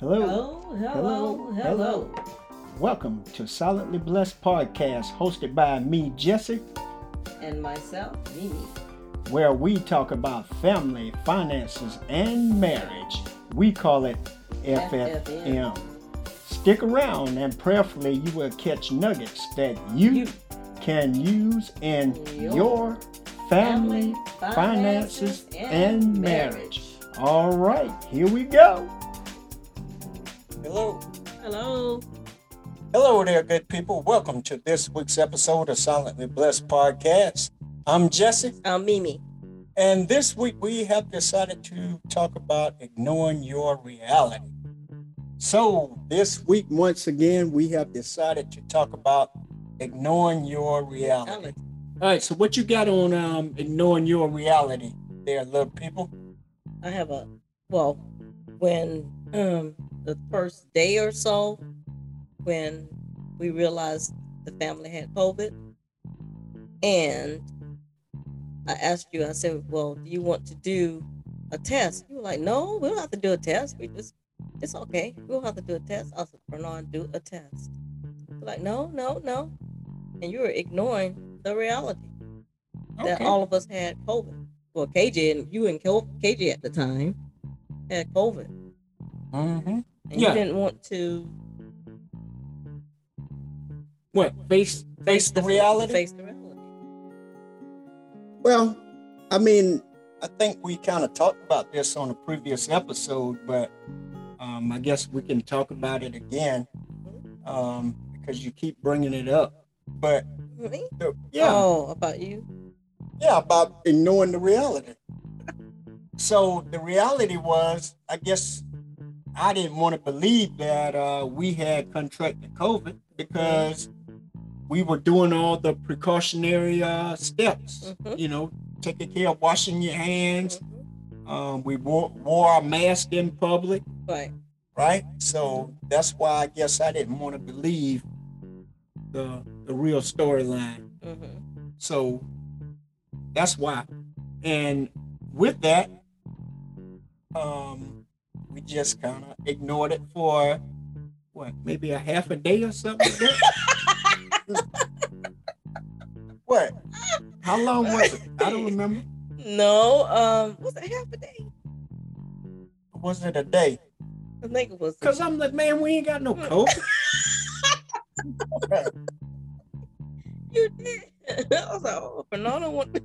Hello. Hello, hello, hello. Welcome to Silently Blessed Podcast, hosted by me, Jesse, And myself, Mimi. where we talk about family, finances, and marriage. We call it FFM. Stick around and prayerfully you will catch nuggets that you, can use in Your family, finances, and marriage. All right, here we go. Hello. Hello. Hello there, good people. Welcome to this week's episode of Silently Blessed Podcast. I'm Jesse, I'm Mimi. and this week we have decided to talk about ignoring your reality. So, this week, once again, we have decided to talk about ignoring your reality. All right, so what you got on um, ignoring your reality there, little people? I have a well, when um the first day or so, when we realized the family had COVID, and I asked you, I said, Well, do you want to do a test? You were like, No, we don't have to do a test. We just it's okay. We don't have to do a test. I said, Bernard, do a test. You're like, no, no, no. And you were ignoring the reality that all of us had COVID. Well, KJ and you and KJ at the time had COVID, Mm-hmm. And Yeah. you didn't want to What? Face face the reality? Face the reality. Well, I mean, I think we kind of talked about this on a previous episode, but um, I guess we can talk about it again um, because you keep bringing it up. But Me? the- yeah, Oh, about you? yeah, about ignoring the reality. So the reality was, I guess, I didn't want to believe that uh, we had contracted COVID because we were doing all the precautionary uh, steps. Mhm. You know, taking care of washing your hands. Mhm. Um, we wore, wore our mask in public, Right. right? So that's why I guess I didn't want to believe the the real storyline. Mm-hmm. So that's why. And with that, um, we just kind of ignored it for what, maybe a half a day or something like that. what? How long was it? I don't remember. No, um, was it half a day? Was it a day? I think it was. Cause I'm like, man, we ain't got no COVID. You did. I was like, oh, Fernando want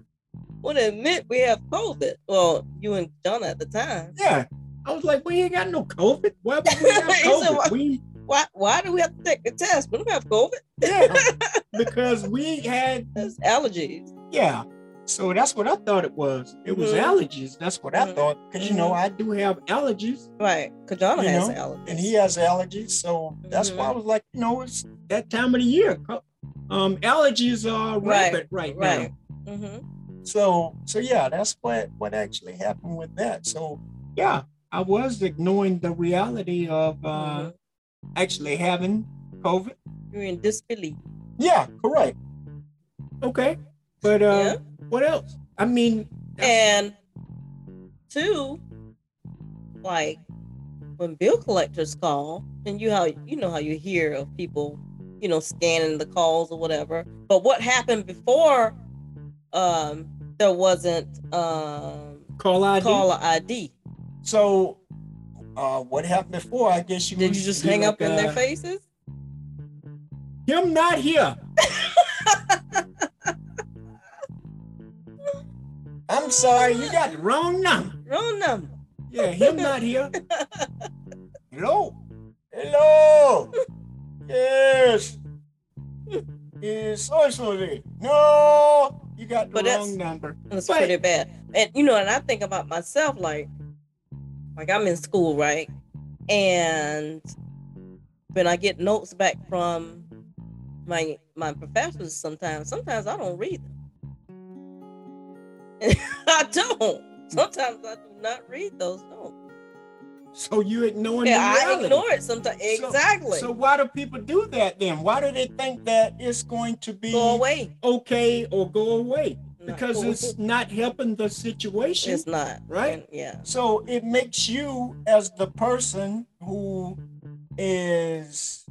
want to admit we have COVID. Well, you and John at the time. yeah. I was like, we ain't got no COVID. Why would we have COVID? We Why why do we have to take the test? We don't have COVID. yeah, because we had allergies. Yeah. So that's what I thought it was. It was Mhm. allergies. That's what I Mhm. thought. Because, you know. I do have allergies Right. Because has know, allergies. and he has allergies. So that's why I Mhm. was like, you know, it's that time of the year. Um, allergies are Right, rampant right, right. now. Mm-hmm. So, so yeah, that's what, what actually happened with that. So, yeah, I was ignoring the reality of uh, Mhm. actually having COVID. You're in disbelief. Yeah, correct. Okay. But uh, Yeah. what else? I mean, And two, like when bill collectors call, and you how you know how you hear of people, you know, scanning the calls or whatever. But what happened before um there wasn't um call ID. caller ID? So, uh, what happened before? I guess you Did you just hang like, up in their uh, faces? Him not here. I'm sorry, you got the wrong number. Wrong number. Yeah, him not here. Hello. Hello. Yes. Is so so. No, you got the But wrong number. That's But- pretty bad. And you know, and I think about myself like like I'm in school, right? And when I get notes back from my my professors sometimes, sometimes I don't read them. I don't. Sometimes I do not read those notes. So you ignoring Yeah, I ignore it sometimes. So- Exactly. So why do people do that then? Why do they think that it's going to be Go away. okay or go away? Because it's not helping the situation. it's not right? And, yeah. So it makes you as the person who is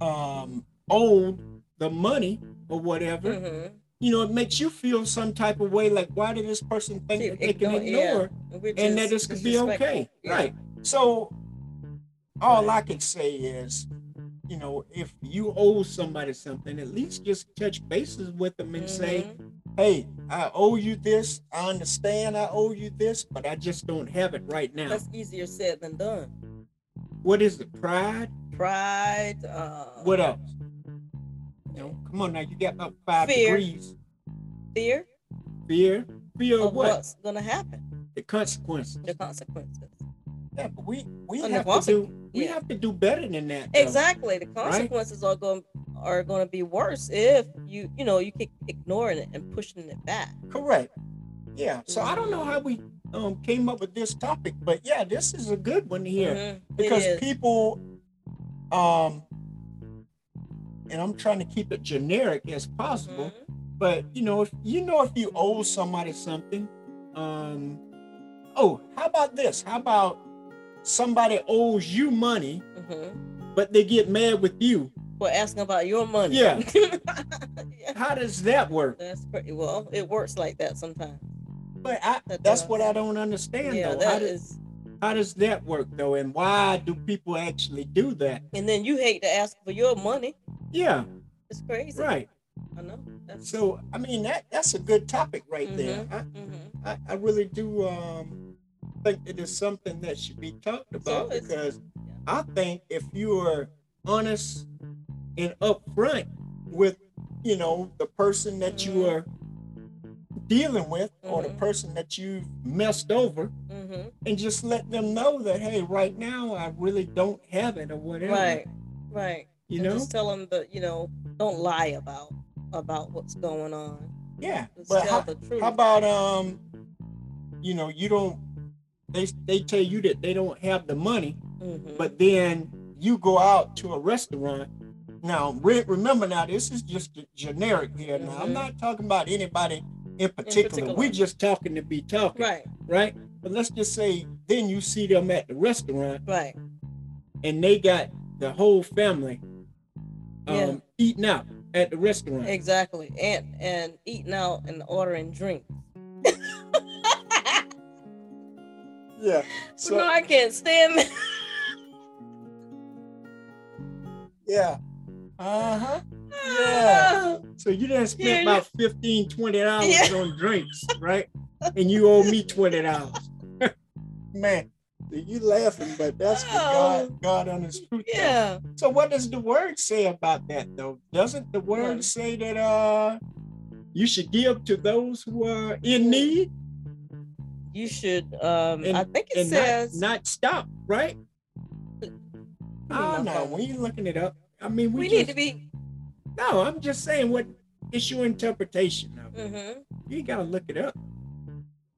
um owed the money or whatever, Mhm. you know, it makes you feel some type of way like why did this person think See, that they can ignore- yeah. and that this could be okay? Yeah. Right. So all Right. I can say is, you know, if you owe somebody something, at least just touch bases with them and say, Mhm. Hey, I owe you this. I understand I owe you this, but I just don't have it right now. that's easier said than done. What is it? Pride? Pride. Uh, What else? You know, come on now, you got about five Fear. degrees. Fear Fear. Fear of of what? what's gonna happen, The consequences. the consequences. Yeah, but we we And have to do we yeah. have to do better than that. though. Exactly. The consequences are going are going to be worse if you you know you keep ignoring it and pushing it back. Correct. Yeah. So I don't know how we um came up with this topic, but yeah, this is a good one here Mhm. Because people um and I'm trying to keep it generic as possible, Mhm. but you know, if you know if you owe somebody something, um oh, how about this? How about somebody owes you money, Mhm. but they get mad with you? For asking about your money. Yeah. Yeah. How does that work? That's pretty well. It works like that sometimes. But I, That that's does. what I don't understand Yeah, though. How that does, is. how does that work though? And why do people actually do that? And then you hate to ask for your money. Yeah, It's crazy. right. I know. That's, So I mean that that's a good topic right there. I, mhm. I, I really do um think it is something that should be talked about it's- because I think if you are honest and upfront with you know the person that you Mhm. are dealing with or the Mhm. person that you've messed over Mhm. and just let them know that hey right now i really don't have it or whatever Right. Right. you And know Just tell them that you know don't lie about about what's going on. yeah Just but how, how about um you know you don't they they tell you that they don't have the money Mhm. but then you go out to a restaurant now re- remember now this is just generic here now i'm not talking about anybody in particular. particular. we're just talking to be talking right. right but let's just say then you see them at the restaurant Right. and they got the whole family um, Yeah. eating out at the restaurant. Exactly. And and eating out and ordering drinks. Yeah. So, no, I can't stand that. yeah. Uh huh. Yeah. So you done spent Yeah, you- about 15 dollars Yeah. on drinks, right? And you owe me twenty dollars. Man, you laughing, but that's what Oh. God, God truth. yeah. So what does the word say about that though? Doesn't the word say that uh you should give to those who are in need You should um And- I think it says not, not stop, right? Oh my no, phone. we ain't looking it up. I mean, we, we just, need to be no. I'm just saying what it's your interpretation of it. mhm. You gotta look it up,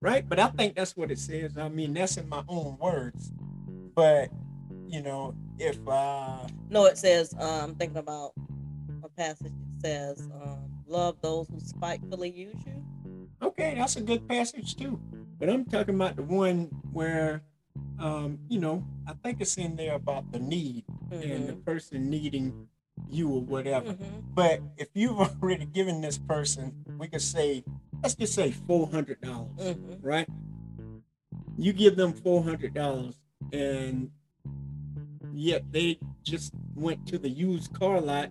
right? But I think that's what it says. I mean, that's in my own words. But you know, if uh, No, it says um thinking about a passage that says um love those who spitefully use you. okay, that's a good passage too. But I'm talking about the one where, um, you know, I think it's in there about the need and the Mhm. person needing you or whatever. Mhm. But if you've already given this person, we could say, let's just say four hundred dollars, Mhm. right? You give them four hundred dollars, and yet they just went to the used car lot,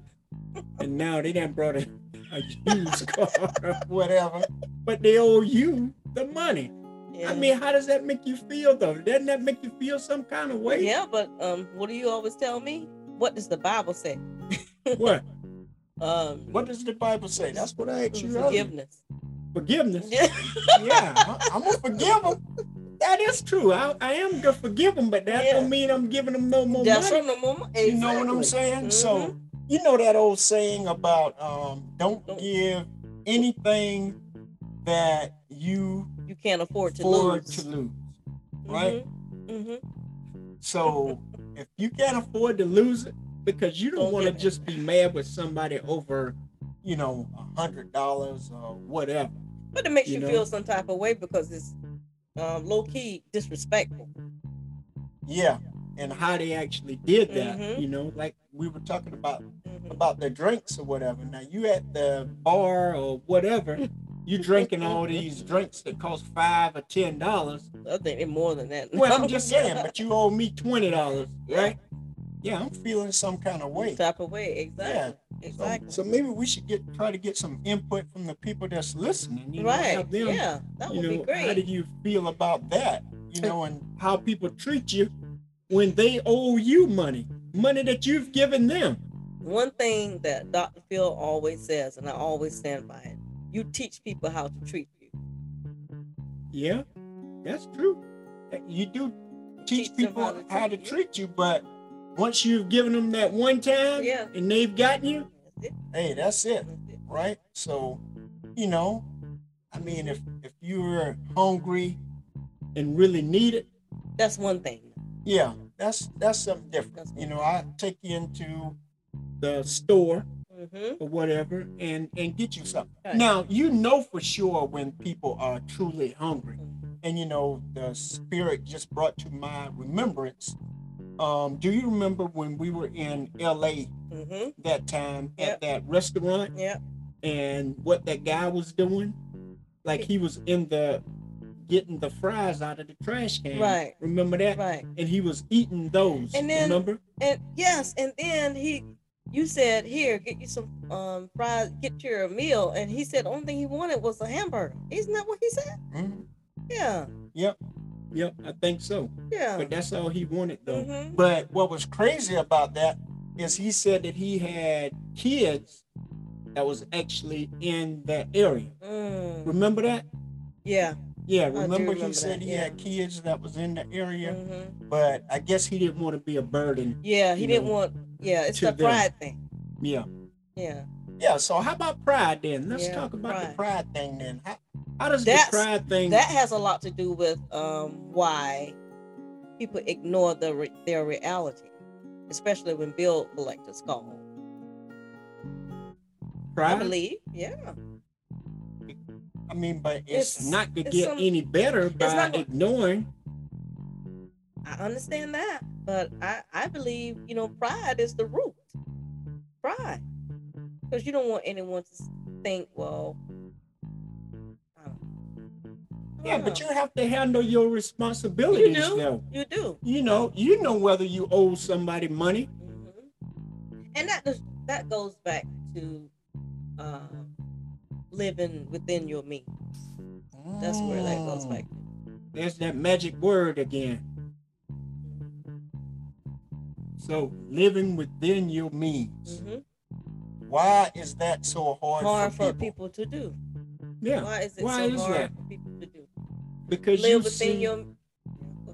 and now they done brought a, a used car or whatever, but they owe you the money. Yeah. I mean, how does that make you feel though? Doesn't that make you feel some kind of way? yeah, but um what do you always tell me? What does the Bible say? What? Um What does the Bible say? That's what I asked you earlier. forgiveness. Forgiveness. Yeah. yeah, I- I'm gonna forgive them. That is true. I, I am gonna forgive them, but that Yeah. don't mean I'm giving them no more That's money. from the moment. You know what I'm saying? So you know that old saying about um, don't Don't- give anything that you you can't afford to afford lose. to lose, right? hmm So if you can't afford to lose it, because you don't Don't want to just be mad with somebody over, you know, a hundred dollars or whatever. But it makes You you, know? feel some type of way because it's um, low key disrespectful. Yeah, and how they actually did that. Mhm. You know, like we were talking about Mhm. about their drinks or whatever. Now you at the bar or whatever, you drinking all these drinks that cost five or ten dollars. I think they're more than that. Well, I'm just saying, but you owe me twenty dollars, Yeah. right? Yeah, I'm feeling some kind of way. type of way, exactly, So, exactly. so maybe we should get try to get some input from the people that's listening. You right? them, yeah, that you would know, be great. how do you feel about that? You know, and how people treat you when they owe you money, money that you've given them. One thing that Dr. Phil always says, and I always stand by it: you teach people how to treat you. Yeah, that's true. You do teach, Teach people how to how to treat you. but once you've given them that one time Yeah. and they've gotten you, That's hey, that's it, That's it. right? So, you know, I mean, if if you're hungry and really need it, That's one thing. yeah, that's that's something different. That's You know, I take you into the store Mm-hmm. or whatever and and get you something. Right. Now, you know for sure when people are truly hungry. Mm-hmm. and you know the spirit just brought to my remembrance um do you remember when we were in la Mm-hmm. that time Yep. at that restaurant Yeah. and what that guy was doing like he was in the getting the fries out of the trash can Right. remember that Right. and he was eating those And then- remember And yes, and then he, you said, "Here, get you some um fries, get your meal." And he said, the only thing he wanted was a hamburger. Isn't that what he said? Mhm. Yeah. yep yep i think so Yeah. but that's all he wanted though Mhm. But what was crazy about that is he said that he had kids that was actually in that area. Mm. Remember that? Yeah. Yeah, do remember he said that, he had kids that was in the area, Mhm. but I guess he didn't want to be a burden. Yeah. He didn't know, want. Yeah. It's the them. pride thing. Yeah. Yeah. Yeah, so how about pride then? Let's Yeah, talk about the pride. pride thing then. How, how does That's- the pride thing That has a lot to do with um why people ignore the re- their reality, especially when bill collectors call. I pride? believe. Yeah. I mean, but it's, It's- not to it's get some- any better by not ignoring. I understand that, but I I believe you know pride is the root. Pride, because you don't want anyone to think, well, I don't- I Yeah, but you have to handle your responsibilities you do, though. you do, You know, you know whether you owe somebody money. Mhm. and that does, that goes back to um, living within your means. That's where that goes back. There's that magic word again. So living within your means. Mhm. Why is that so hard, Hard for for people? people to do. Yeah, Why is it Why so is hard that? for people to do? because you Live within see your.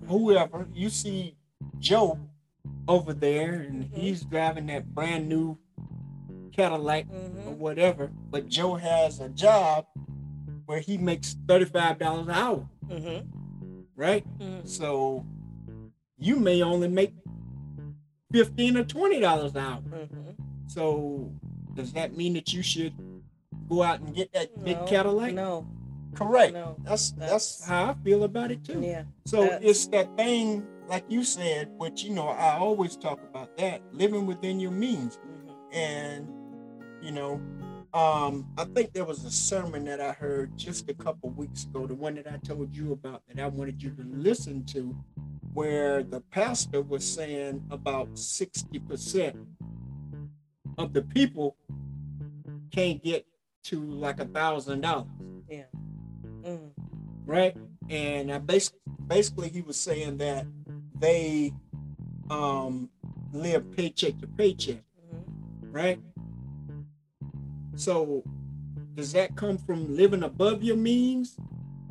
whoever you see Joe over there, and Mhm. he's driving that brand new Cadillac or Mhm. whatever. But Joe has a job where he makes thirty-five dollars an hour, Mhm. right? Mhm. So you may only make fifteen or twenty dollars an hour. Mhm. So does that mean that you should go out and get that big No, Cadillac? No, Correct. no. That's That's- that's how I feel about it too. Yeah. So it's that thing, like you said, which you know I always talk about that living within your means, Mhm. and you know, um, I think there was a sermon that I heard just a couple weeks ago, the one that I told you about that I wanted you to listen to, where the pastor was saying about sixty percent of the people can't get to like a thousand dollars Mm. right? And I basically, basically he was saying that they um live paycheck to paycheck, Mhm. right? So does that come from living above your means,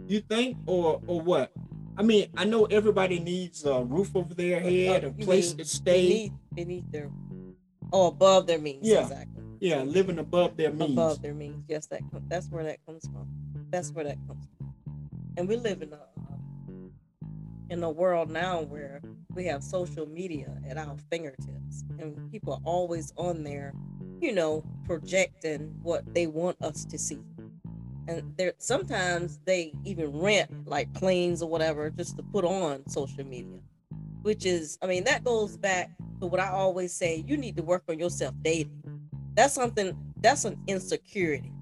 you think, or or what? I mean, I know everybody needs a roof over their head, a place mean to stay. Beneath, beneath their, oh, above their means. Yeah. Exactly. Yeah, living above their means. Above their means. Yes, that that's where that comes from. That's where that comes from. And we live in a in a world now where we have social media at our fingertips, and people are always on there, you know, projecting what they want us to see. And there sometimes they even rent like planes or whatever just to put on social media. which is, I mean, that goes back to what I always say: you need to work on yourself daily. That's something. That's an insecurity.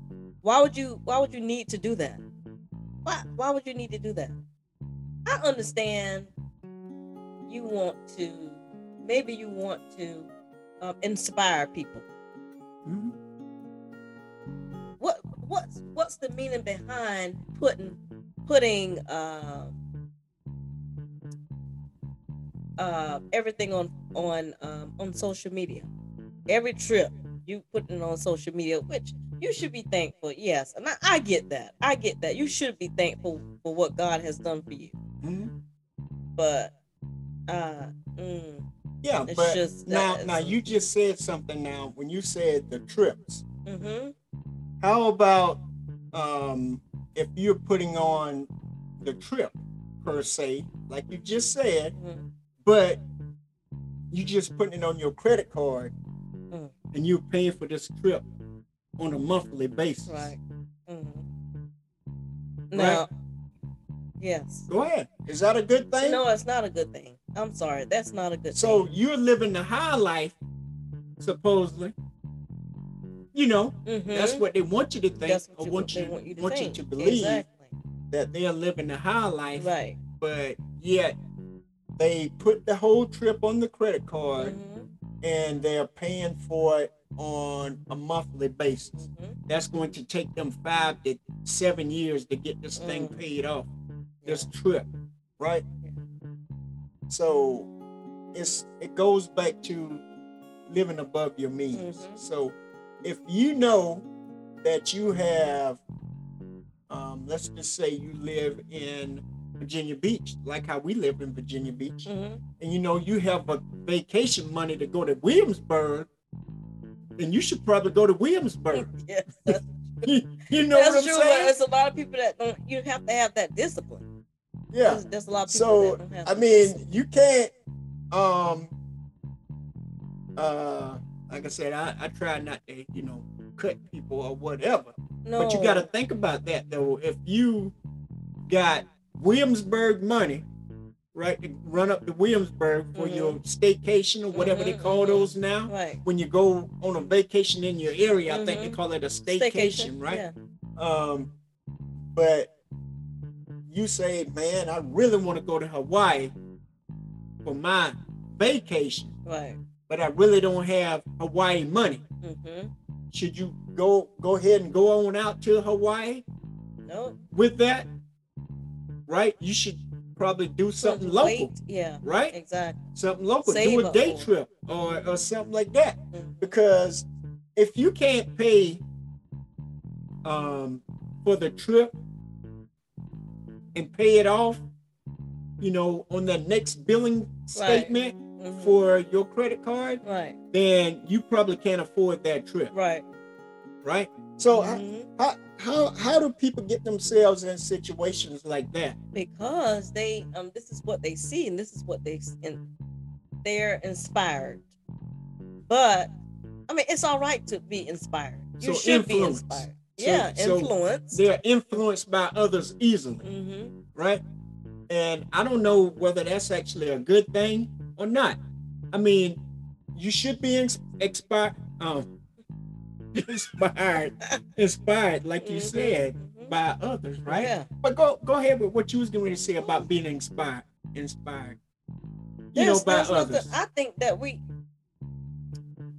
Why would you? Why would you need to do that? Why? Why would you need to do that? I understand. You want to, maybe you want to um, inspire people. Mhm. What what's what's the meaning behind putting putting um uh, everything on on um, on social media? Every trip you putting on social media, which you should be thankful. Yes, and I, I get that. I get that. You should be thankful for what God has done for you. Mhm. But uh, mm, Yeah, It's but just now, now you just said something. Now, when you said the trips, hmm how about um, if you're putting on the trip per se, like you just said, hmm but you just putting it on your credit card, Mm. and you're paying for this trip on a monthly basis. right. hmm Now, yes. Go ahead. Is that a good thing? No, it's not a good thing. I'm sorry. That's not a good So thing. you're living the high life, supposedly. You know, Mhm. that's what they want you to think, or you, want you, want you to want you to believe Exactly. that they're living the high life, Right. but yet they put the whole trip on the credit card Mhm. and they're paying for it on a monthly basis. Mhm. That's going to take them five to seven years to get this thing Mm. paid off. This Yeah. trip, right? So it's it goes back to living above your means. Mhm. So if you know that you have, um, let's just say you live in Virginia Beach, like how we live in Virginia Beach, Mhm. and you know you have a vacation money to go to Williamsburg, then you should probably go to Williamsburg. Yes, you know that's what I'm true. Saying? there's a lot of people that don't. You have to have that discipline. Yeah. There's, there's a lot So. I mean, you can't. Um. Uh, like I said, I, I try not to, you know, cut people or whatever. no. But you got to think about that though. If you got Williamsburg money, right, to run up to Williamsburg for your staycation or whatever they Mhm, call mhm. those now. Right. When you go on a vacation in your area, I think they Mhm. call it a staycation, right? Yeah. Um, but you say, man, I really want to go to Hawaii for my vacation, Right. but I really don't have Hawaii money. Mm-hmm. Should you go go ahead and go on out to Hawaii No. with that? Right? You should probably do something local, Wait. Yeah. right? Exactly. Something local. Save do a day trip or, or something like that. Mhm. because if you can't pay um for the trip and pay it off you know on the next billing statement Mhm. for your credit card Right. then you probably can't afford that trip Right. right so Mhm. how, how how do people get themselves in situations like that because they um this is what they see and this is what they and they're inspired but i mean it's all right to be inspired you So should be inspired yeah so influence they're influenced by others easily mm-hmm. right? And I don't know whether that's actually a good thing or not. I mean, you should be expired, um, inspired, inspired, like you Mhm, said, mhm. by others, right? yeah But go go ahead with what you was going to say about being inspired, inspired, you There's- know, by others. i think that we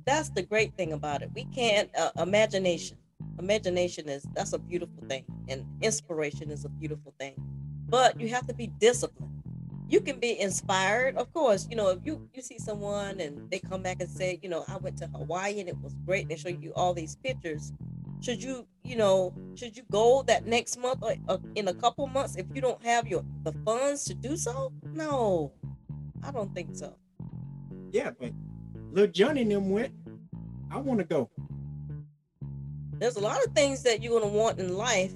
that's the great thing about it we can't uh, imagination imagination is that's a beautiful mm. thing and inspiration is a beautiful thing. But you mm. have to be disciplined. You can be inspired of course you know if you you see someone and they come back and say you know i went to hawaii and it was great they show you all these pictures. Should you you know should you go that next month or, or in a couple months if you don't have your the funds to do so? No. I don't think so. Yeah, but little Johnny and them went. I want to go. There's a lot of things that you're going to want in life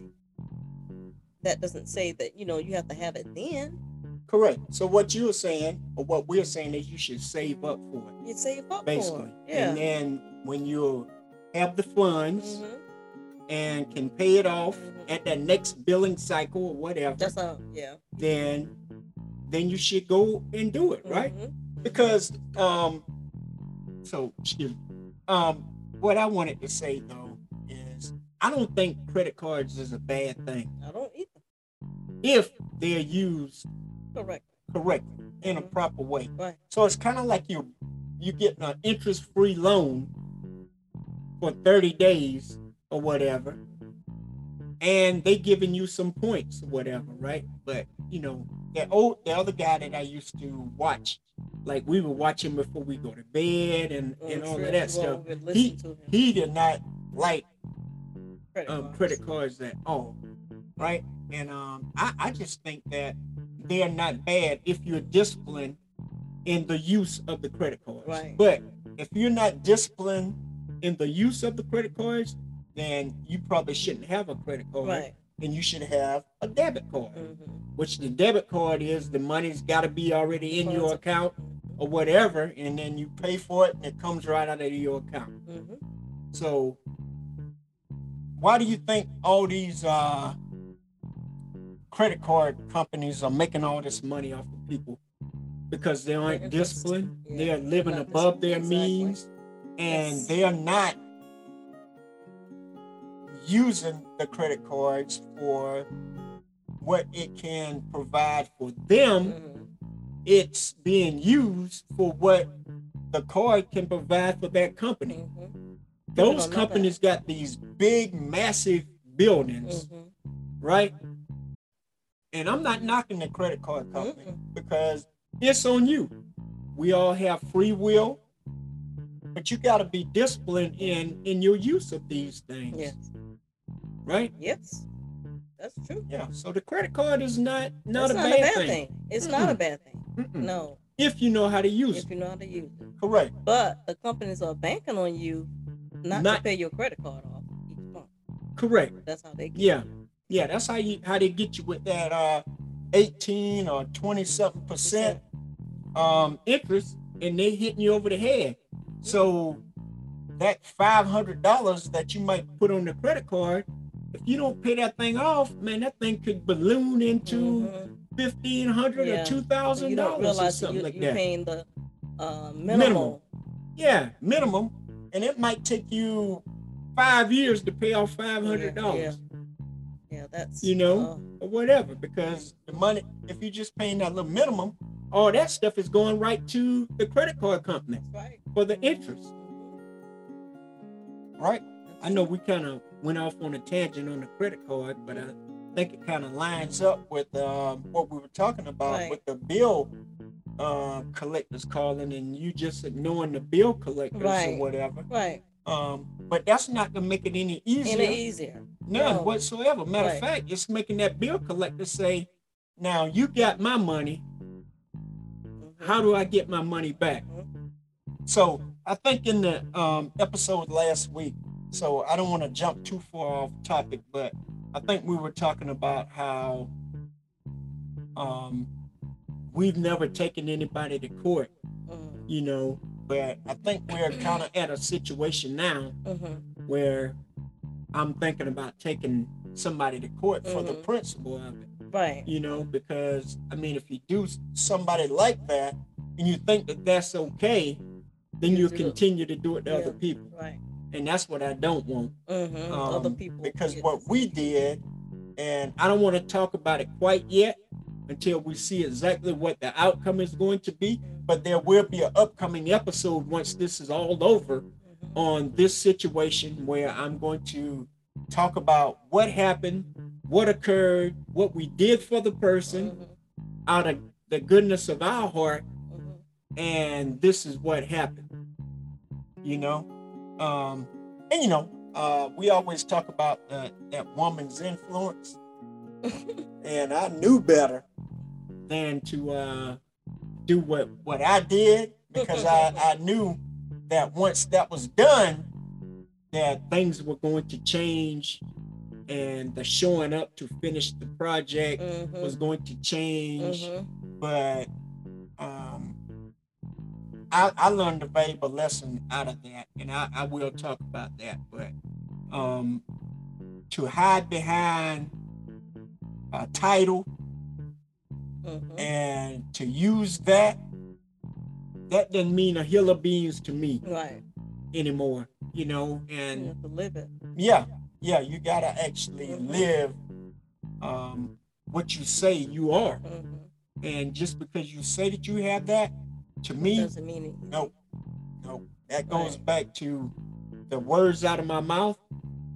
that doesn't say that you know you have to have it then Correct. So what you're saying, or what we're saying, is you should save up for it. you save up basically. for it yeah And then when you have the funds Mhm. and can pay it off Mhm. at that next billing cycle or whatever, that's how yeah then then you should go and do it, right? Mhm. Because um, so excuse me. Um, what I wanted to say though I don't think credit cards is a bad thing I don't either. if they're used Correct. correctly in a mm-hmm. proper way. Right. So it's kind of like you you get an interest-free loan for 30 days or whatever, and they giving you some points or whatever, right? But you know, that old the other guy that I used to watch, like we would watch him before we go to bed and, and oh, all of that stuff. all would listen He he did not like Credit um, cards. credit cards at all, right? And um, I, I just think that they are not bad if you're disciplined in the use of the credit cards. Right. But if you're not disciplined in the use of the credit cards, then you probably shouldn't have a credit card, Right. and you should have a debit card. Mhm. Which the debit card is the money's got to be already in your account or whatever, and then you pay for it, and it comes right out of your account. Mhm. So, why do you think all these uh, credit card companies are making all this money off of people? Because they aren't They're disciplined, yeah, they are living not above their exactly. means, and Yes. they are not using the credit cards for what it can provide for them. Mhm. It's being used for what the card can provide for that company Mhm. Those companies got these big massive buildings Mhm. right and i'm not knocking the credit card company Mm-mm. because it's on you we all have free will but you got to be disciplined in in your use of these things Yes. right Yes. That's true. yeah so the credit card is not not, a, not bad a bad thing, thing. It's not a bad thing. Mm-mm. No. if you know how to use If it If you know how to use it. correct But the companies are banking on you not, to pay your credit card off each month. correct That's how they get yeah yeah that's how you how they get you with that uh 18 or 27 percent um interest and they hitting you over the head so that five hundred dollars that you might put on the credit card if you don't pay that thing off man that thing could balloon into Mhm. fifteen hundred Yeah. or two thousand So thousand you don't dollars or something you, like you're that paying the uh, Minimum. minimal. yeah minimum and it might take you five years to pay off five hundred dollars Yeah, that's You know? uh, or whatever because the money if you're just paying that little minimum all that stuff is going right to the credit card company right. for the interest right i know we kind of went off on a tangent on the credit card but i think it kind of lines up with um, what we were talking about Right. with the bill uh, collectors calling and you just ignoring the bill collectors or whatever Right. um, but that's not gonna make it any easier Any easier. None No. whatsoever. Matter of Right. fact, it's making that bill collector say, "Now you got my money. How do I get my money back?" Mhm. So I think in the um, episode last week. So I don't want to jump too far off topic, but I think we were talking about how um, we've never taken anybody to court, Mhm. you know. But I think we're kind of at a situation now Mhm. where I'm thinking about taking somebody to court for the Mhm. principle of it, Right. you know, because I mean, if you do somebody like that and you think that that's okay, then You you continue to do it to Yeah. other people, Right. and that's what I don't want. Mm-hmm. Um, Other people. because what we did, and I don't want to talk about it quite yet until we see exactly what the outcome is going to be. But there will be an upcoming episode once this is all over on this situation where I'm going to talk about what happened, what occurred, what we did for the person out of the goodness of our heart, and this is what happened. You know, um, and you know, uh, we always talk about the, that woman's influence, and I knew better than to uh, do what what I did because I, I knew that once that was done, that things were going to change, and the showing up to finish the project Mhm. was going to change. Mhm. But um, I, I learned a valuable lesson out of that, and I, I will talk about that. But um, to hide behind a title Mhm. and to use that, that doesn't mean a hill of beans to me Right. anymore. You know, You and have to live it. yeah, yeah, you gotta actually Mhm. live um, what you say you are. Mhm. And just because you say that you have that, to me, doesn't mean it. no, no. That goes Right. back to the words out of my mouth.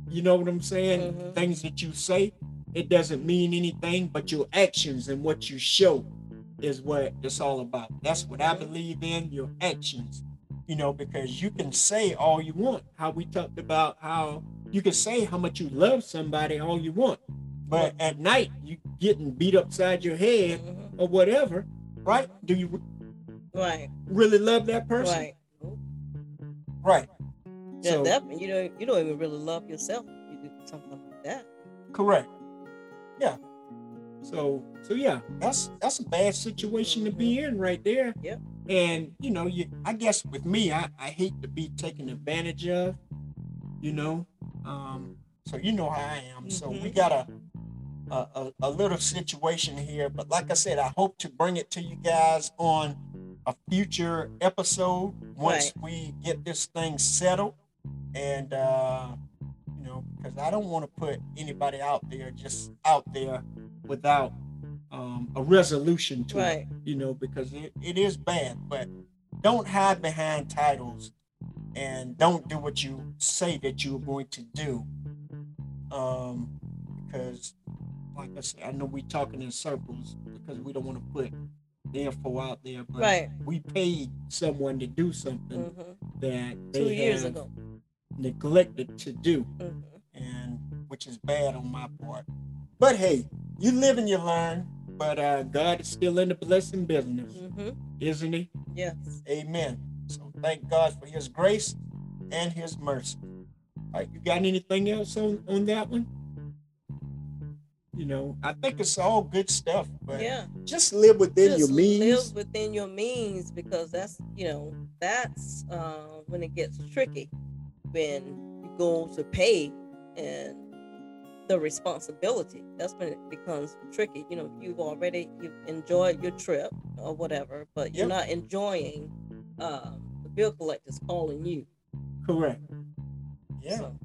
You know what I'm saying? Mhm. Things that you say, it doesn't mean anything, but your actions and what you show is what it's all about. That's what I believe in, your actions. You know, because you can say all you want. How we talked about how you can say how much you love somebody all you want. But at night, you getting beat upside your head Mhm. or whatever, right? Do you Right. really love that person? Right. Right. Yeah, So- that you don't you don't even really love yourself you do something like that. Correct. Yeah. So so yeah, that's that's a bad situation to be in right there. Yep. And you know, you I guess with me, I, I hate to be taken advantage of, you know. Um, so you know how I am. So we Mhm. got a, a a a little situation here, but like I said, I hope to bring it to you guys on a future episode once we get this thing settled. And uh because I don't want to put anybody out there just out there without um, a resolution to it, you know, because it, it is bad. But don't hide behind titles and don't do what you say that you're going to do. Um, because, like I said, I know we're talking in circles because we don't want to put the info out there, but Right. we paid someone to do something hmm that they Two years ago. neglected to do hmm and which is bad on my part. But hey, you live and you learn. But uh, God is still in the blessing business, hmm isn't He? Yes. Amen. So thank God for His grace and His mercy. All right, you got anything else on on that one? You know, I think it's all good stuff, but yeah. just live within Just your means. live within your means because that's you know that's uh, when it gets tricky when you go to pay and the responsibility that's when it becomes tricky you know you've already you've enjoyed your trip or whatever but you're not enjoying um, the bill collectors calling you Correct. Yeah. so,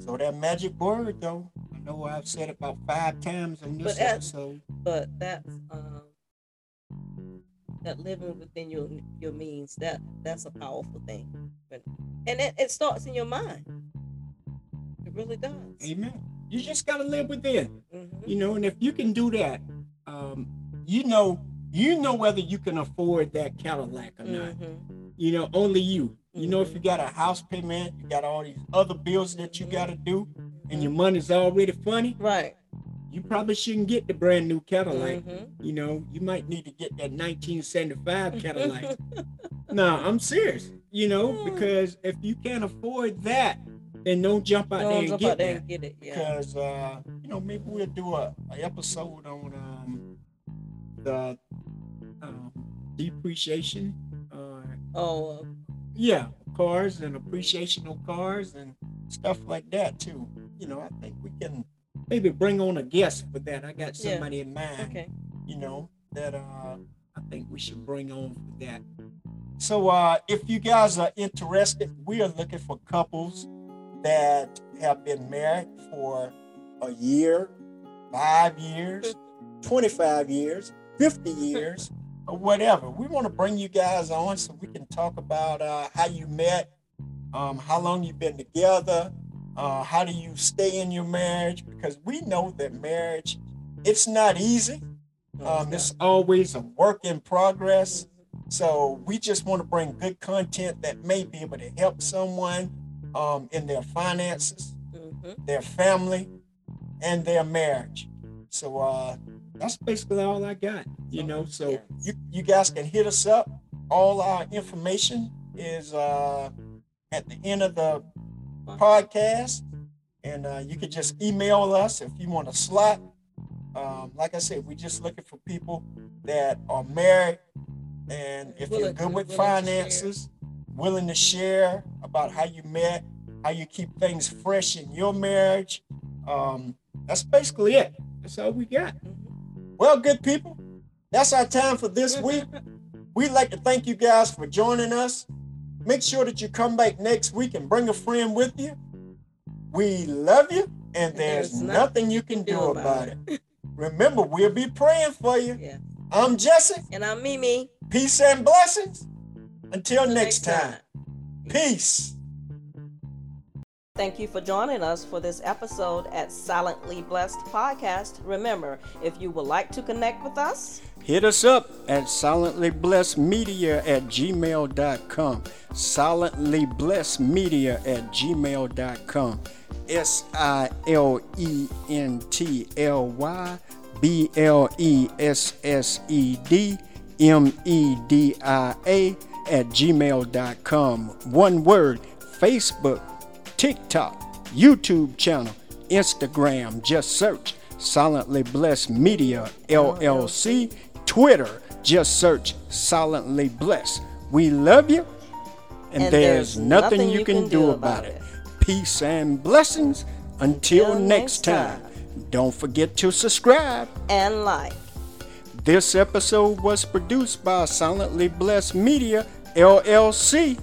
So that magic word, though, I know I've said about five times in this But episode. but that's um, that living within your your means that that's a powerful thing and it, it starts in your mind really does Amen. You just gotta live within, Mhm. you know. And if you can do that, um, you know, you know whether you can afford that Cadillac or not. Mhm. You know, only you. You know, if you got a house payment, you got all these other bills that you gotta do, and your money's already funny. right You probably shouldn't get the brand new Cadillac. Mhm. You know, you might need to get that 1975 Cadillac. no, I'm serious. You know, because if you can't afford that, then don't jump out there Don't and jump get out there that. and get it yeah because uh, you know maybe we'll do a, a episode on um, the um, depreciation. Uh, oh uh, yeah, cars and appreciation of cars and stuff like that too. You know, I think we can maybe bring on a guest for that. I got Yeah. somebody in mind. okay You know that uh, I think we should bring on for that. So uh, if you guys are interested, we are looking for couples that have been married for a year, five years, 25 years, 50 years, or whatever. We want to bring you guys on so we can talk about uh, how you met, um, how long you've been together, uh, how do you stay in your marriage? Because we know that marriage, it's not easy. Um, it's always a work in progress. So we just want to bring good content that may be able to help someone um, in their finances, Mhm. their family, and their marriage. So uh, that's basically all I got. You know, so you, you guys can hit us up. All our information is uh, at the end of the podcast, and uh, you can just email us if you want a slot. Um, like I said, we're just looking for people that are married, and if you're Willing good with finances, willing to share about how you met, how you keep things fresh in your marriage. Um, that's basically it. That's all we got. Mhm. Well, good people, that's our time for this week. We'd like to thank you guys for joining us. Make sure that you come back next week and bring a friend with you. We love you, and there's, there's nothing you can do about it. Remember, we'll be praying for you. Yeah. I'm Jesse. And I'm Mimi. Peace and blessings. Until next time. Peace. Thank you for joining us for this episode at Silently Blessed Podcast. Remember, if you would like to connect with us, Hit us up at silentlyblessedmedia at gmail.com. Silentlyblessedmedia at gmail.com. S I L E N T L Y B L E S S E D M E D I A at gmail.com. One word Facebook, TikTok, YouTube channel, Instagram. Just search Silently Blessed Media LLC. Twitter, just search Silently Blessed. We love you, and, And there's, there's nothing, you can, do about it. Peace and blessings. Until, Until next next time. Don't forget to subscribe. and like. This episode was produced by Silently Blessed Media LLC.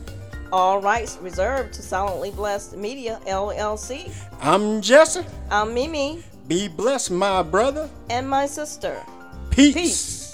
All rights reserved to Silently Blessed Media LLC. I'm Jesse. I'm Mimi Be blessed, my brother. and my sister. Peace. Peace.